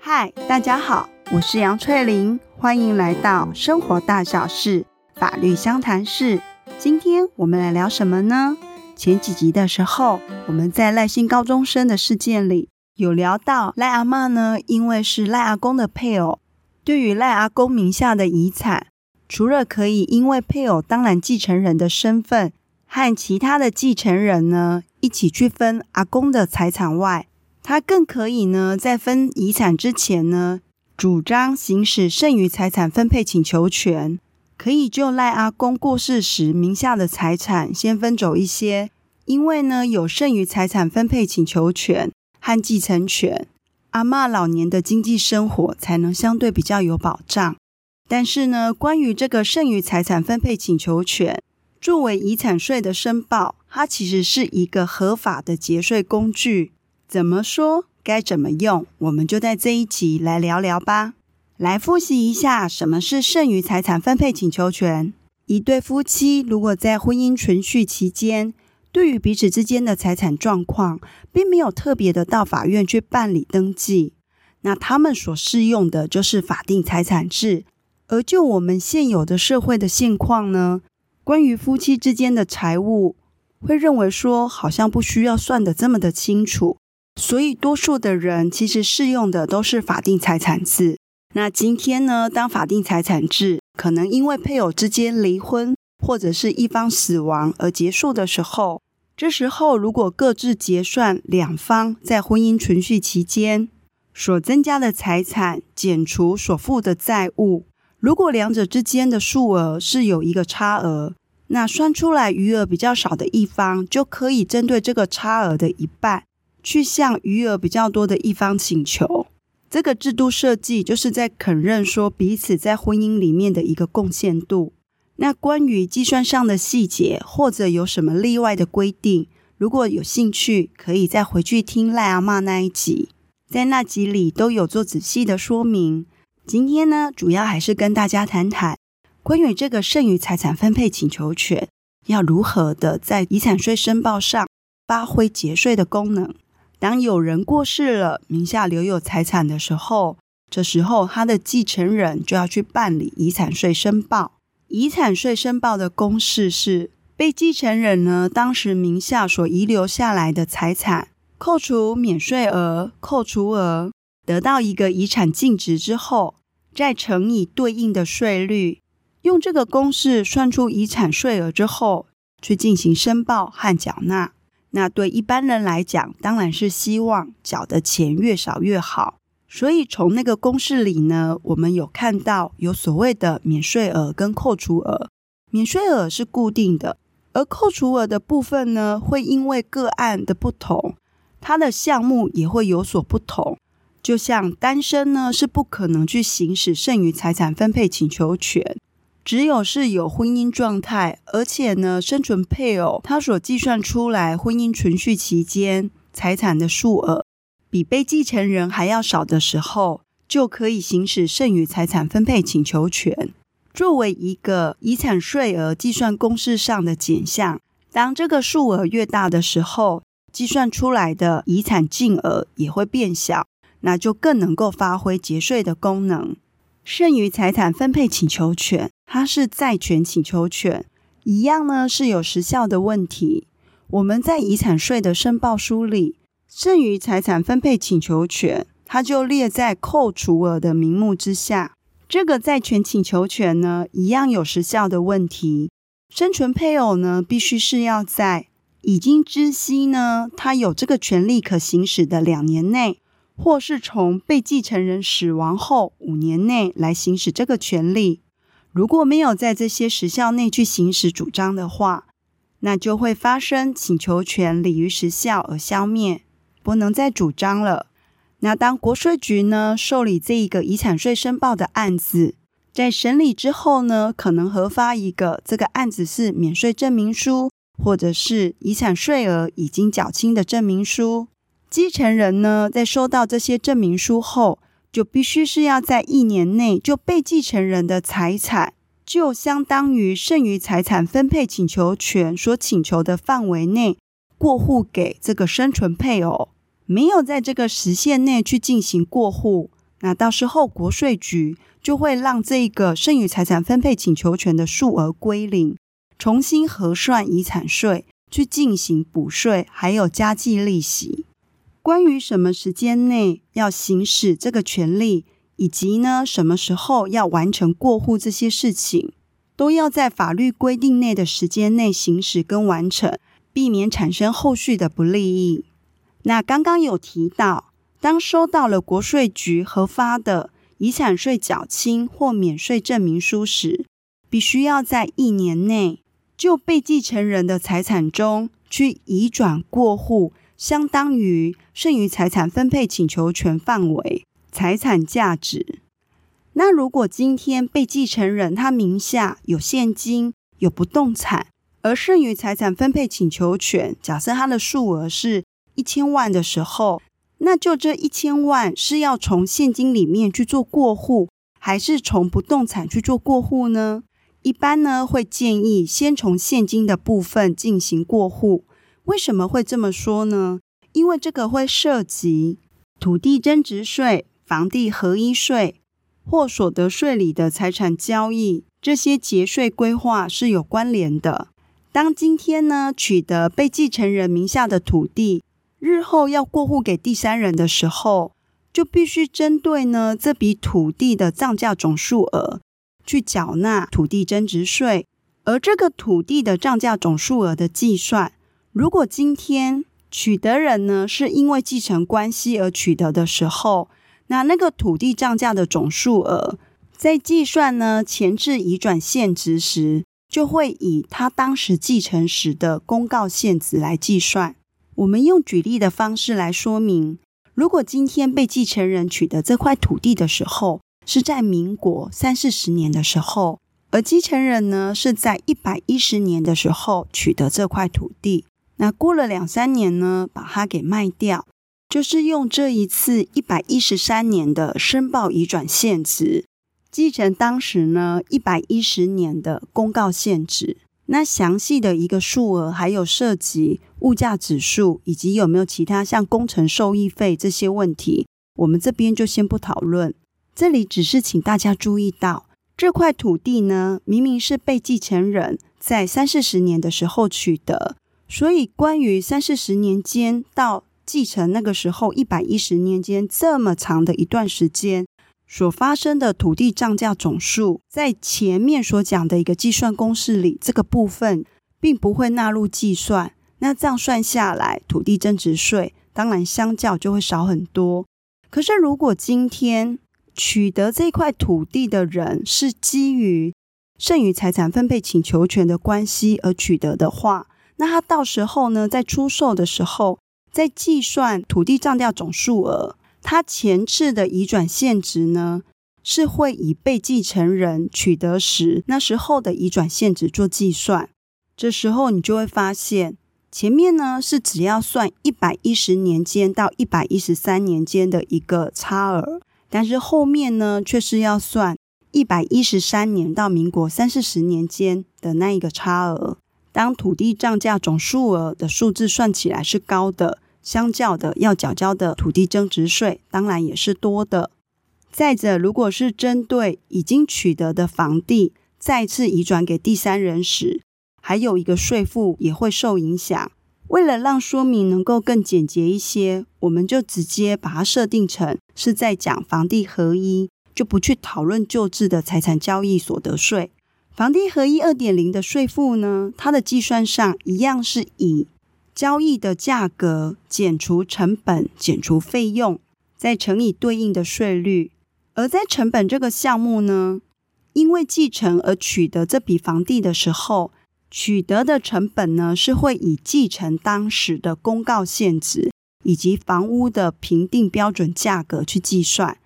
嗨，大家好，我是杨翠玲，欢迎来到生活大小事法律相谈室。今天我们来聊什么呢？前几集的时候，我们在赖姓高中生的事件里有聊到赖阿嬷呢，因为是赖阿公的配偶，对于赖阿公名下的遗产，除了可以因为配偶当然继承人的身份和其他的继承人呢一起去分阿公的财产外，他更可以呢在分遗产之前呢主张行使剩余财产分配请求权。可以就赖阿公过世时名下的财产先分走一些，因为呢有剩余财产分配请求权和继承权，阿嬷老年的经济生活才能相对比较有保障。但是呢，关于这个剩余财产分配请求权作为遗产税的申报，它其实是一个合法的节税工具。怎么说？该怎么用？我们就在这一集来聊聊吧。来复习一下，什么是剩余财产分配请求权？一对夫妻如果在婚姻存续期间，对于彼此之间的财产状况，并没有特别的到法院去办理登记，那他们所适用的就是法定财产制。而就我们现有的社会的现况呢，关于夫妻之间的财务，会认为说，好像不需要算得这么的清楚，所以多数的人其实适用的都是法定财产制。那今天呢，当法定财产制可能因为配偶之间离婚或者是一方死亡而结束的时候，这时候如果各自结算两方在婚姻存续期间所增加的财产减除所负的债务，如果两者之间的数额是有一个差额，那算出来余额比较少的一方就可以针对这个差额的一半，去向余额比较多的一方请求。这个制度设计就是在肯认说彼此在婚姻里面的一个贡献度。那关于计算上的细节或者有什么例外的规定，如果有兴趣，可以再回去听赖阿嬷那一集，在那集里都有做仔细的说明。今天呢，主要还是跟大家谈谈关于这个剩余财产分配请求权要如何的在遗产税申报上发挥节税的功能。当有人过世了，名下留有财产的时候，这时候他的继承人就要去办理遗产税申报。遗产税申报的公式是：被继承人呢，当时名下所遗留下来的财产，扣除免税额、扣除额，得到一个遗产净值之后，再乘以对应的税率，用这个公式算出遗产税额之后，去进行申报和缴纳。那对一般人来讲，当然是希望缴的钱越少越好。所以从那个公式里呢，我们有看到有所谓的免税额跟扣除额。免税额是固定的，而扣除额的部分呢，会因为个案的不同，它的项目也会有所不同。就像单身呢，是不可能去行使剩余财产分配请求权。只有是有婚姻状态，而且呢，生存配偶他所计算出来婚姻存续期间财产的数额比被继承人还要少的时候，就可以行使剩余财产分配请求权，作为一个遗产税额计算公式上的减项。当这个数额越大的时候，计算出来的遗产净额也会变小，那就更能够发挥节税的功能。剩余财产分配请求权，它是债权请求权，一样呢是有时效的问题。我们在遗产税的申报书里，剩余财产分配请求权，它就列在扣除额的名目之下。这个债权请求权呢，一样有时效的问题。生存配偶呢，必须是要在已经知悉呢，他有这个权利可行使的两年内。或是从被继承人死亡后五年内来行使这个权利，如果没有在这些时效内去行使主张的话，那就会发生请求权利于时效而消灭，不能再主张了。那当国税局呢受理这一个遗产税申报的案子，在审理之后呢，可能核发一个这个案子是免税证明书，或者是遗产税额已经缴清的证明书。继承人呢，在收到这些证明书后，就必须是要在一年内就被继承人的财产就相当于剩余财产分配请求权所请求的范围内过户给这个生存配偶，没有在这个时限内去进行过户，那到时候国税局就会让这个剩余财产分配请求权的数额归零，重新核算遗产税，去进行补税，还有加计利息。关于什么时间内要行使这个权利，以及呢什么时候要完成过户这些事情，都要在法律规定内的时间内行使跟完成，避免产生后续的不利益。那刚刚有提到，当收到了国税局核发的遗产税缴清或免税证明书时，必须要在一年内就被继承人的财产中去移转过户。相当于剩余财产分配请求权范围财产价值。那如果今天被继承人他名下有现金、有不动产，而剩余财产分配请求权假设他的数额是一千万的时候，那就这一千万是要从现金里面去做过户，还是从不动产去做过户呢？一般呢会建议先从现金的部分进行过户。为什么会这么说呢？因为这个会涉及土地增值税、房地合一税或所得税里的财产交易，这些节税规划是有关联的。当今天呢，取得被继承人名下的土地，日后要过户给第三人的时候，就必须针对呢这笔土地的涨价总数额去缴纳土地增值税，而这个土地的涨价总数额的计算。如果今天取得人呢，是因为继承关系而取得的时候，那那个土地涨价的总数额，在计算呢前置移转现值时，就会以他当时继承时的公告现值来计算。我们用举例的方式来说明：如果今天被继承人取得这块土地的时候，是在民国三四十年的时候，而继承人呢是在一百一十年的时候取得这块土地。那过了两三年呢，把它给卖掉，就是用这一次一百一十三年的申报移转现值，继承当时呢一百一十年的公告现值。那详细的一个数额，还有涉及物价指数，以及有没有其他像工程受益费这些问题，我们这边就先不讨论。这里只是请大家注意到，这块土地呢，明明是被继承人在三四十年的时候取得。所以，关于三四十年间到继承那个时候一百一十年间这么长的一段时间所发生的土地涨价总数，在前面所讲的一个计算公式里，这个部分并不会纳入计算。那这样算下来，土地增值税当然相较就会少很多。可是，如果今天取得这块土地的人是基于剩余财产分配请求权的关系而取得的话，那他到时候呢，在出售的时候，在计算土地涨价总数额，他前置的移转现值呢，是会以被继承人取得时那时候的移转现值做计算。这时候你就会发现，前面呢是只要算一百一十年间到一百一十三年间的一个差额，但是后面呢却是要算一百一十三年到民国三四十年间的那一个差额。当土地涨价总数额的数字算起来是高的，相较的要缴交的土地增值税当然也是多的。再者，如果是针对已经取得的房地再次移转给第三人时，还有一个税负也会受影响。为了让说明能够更简洁一些，我们就直接把它设定成是在讲房地合一，就不去讨论旧制的财产交易所得税。房地合一二点零的税负呢，它的计算上一样是以交易的价格减除成本减除费用，再乘以对应的税率。而在成本这个项目呢，因为继承而取得这笔房地的时候，取得的成本呢是会以继承当时的公告现值以及房屋的评定标准价格去计算。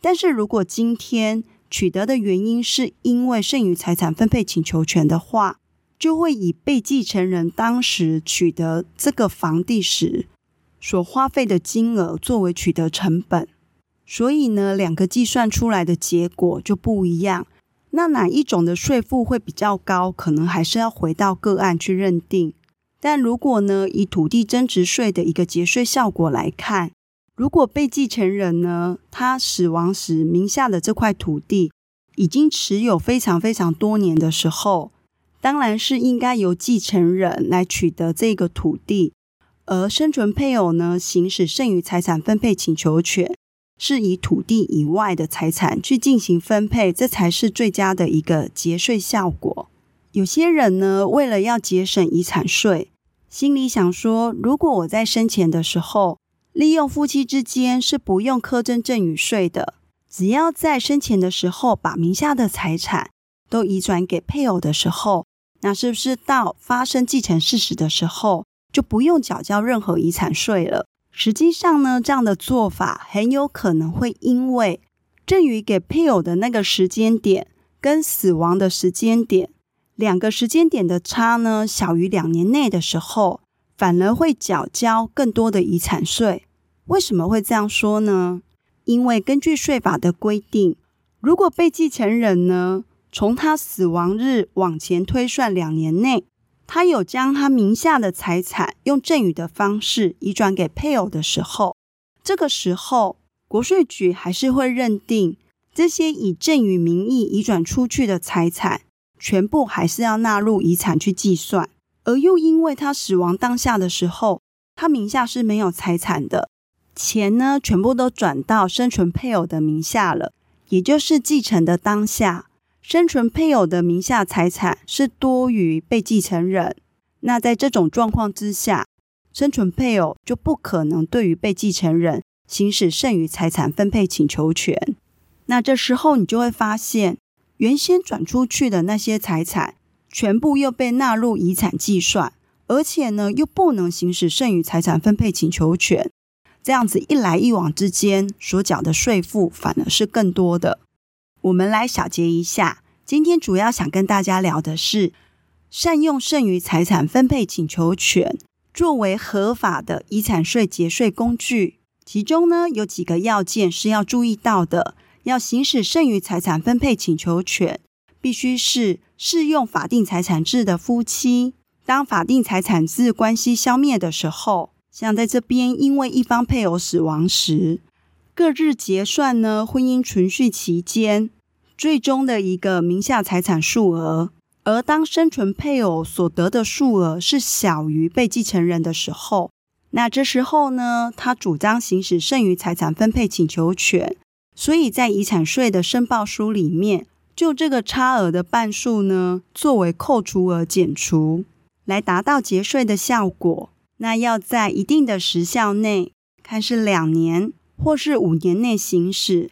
但是如果今天取得的原因是因为剩余财产分配请求权的话，就会以被继承人当时取得这个房地时所花费的金额作为取得成本，所以呢，两个计算出来的结果就不一样。那哪一种的税负会比较高？可能还是要回到个案去认定。但如果呢，以土地增值税的一个节税效果来看，如果被继承人呢，他死亡时名下的这块土地已经持有非常非常多年的时候，当然是应该由继承人来取得这个土地，而生存配偶呢，行使剩余财产分配请求权。是以土地以外的财产去进行分配，这才是最佳的一个节税效果。有些人呢，为了要节省遗产税，心里想说：如果我在生前的时候，利用夫妻之间是不用课征赠与税的，只要在生前的时候把名下的财产都移转给配偶的时候，那是不是到发生继承事实的时候，就不用缴交任何遗产税了？实际上呢，这样的做法很有可能会因为赠与给配偶的那个时间点跟死亡的时间点两个时间点的差呢，小于两年内的时候，反而会缴交更多的遗产税。为什么会这样说呢？因为根据税法的规定，如果被继承人呢，从他死亡日往前推算两年内，他有将他名下的财产用赠与的方式移转给配偶的时候，这个时候国税局还是会认定这些以赠与名义移转出去的财产，全部还是要纳入遗产去计算。而又因为他死亡当下的时候，他名下是没有财产的，钱呢全部都转到生存配偶的名下了，也就是继承的当下。生存配偶的名下财产是多于被继承人，那在这种状况之下，生存配偶就不可能对于被继承人行使剩余财产分配请求权。那这时候你就会发现，原先转出去的那些财产全部又被纳入遗产计算，而且呢又不能行使剩余财产分配请求权。这样子一来一往之间所缴的税负反而是更多的。我们来小结一下，今天主要想跟大家聊的是善用剩余财产分配请求权作为合法的遗产税节税工具。其中呢，有几个要件是要注意到的：要行使剩余财产分配请求权，必须是适用法定财产制的夫妻。当法定财产制关系消灭的时候，像在这边因为一方配偶死亡时，各自结算呢，婚姻存续期间最终的一个名下财产数额，而当生存配偶所得的数额是小于被继承人的时候，那这时候呢，他主张行使剩余财产分配请求权，所以在遗产税的申报书里面，就这个差额的半数呢，作为扣除额减除，来达到节税的效果。那要在一定的时效内，看是两年。或是五年内行使。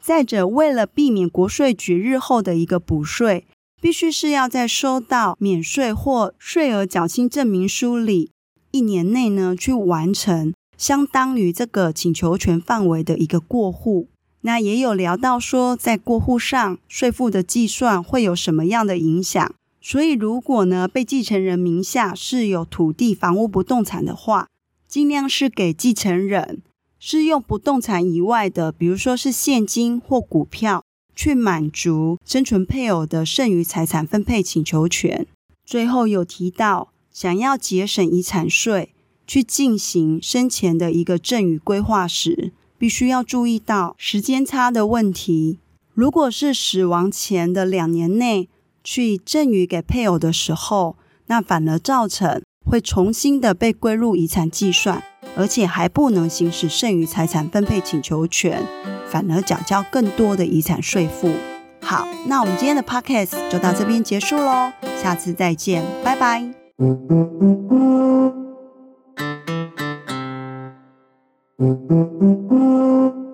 再者，为了避免国税局日后的一个补税，必须是要在收到免税或税额缴清证明书里一年内呢去完成，相当于这个请求权范围的一个过户。那也有聊到说，在过户上税负的计算会有什么样的影响？所以，如果呢被继承人名下是有土地、房屋、不动产的话，尽量是给继承人。是用不动产以外的，比如说是现金或股票，去满足生存配偶的剩余财产分配请求权。最后有提到，想要节省遗产税，去进行生前的一个赠与规划时，必须要注意到时间差的问题。如果是死亡前的两年内去赠与给配偶的时候，那反而造成会重新的被归入遗产计算。而且还不能行使剩余财产分配请求权，反而缴交更多的遗产税负。好，那我们今天的 podcast 就到这边结束喽，下次再见，拜拜。 음.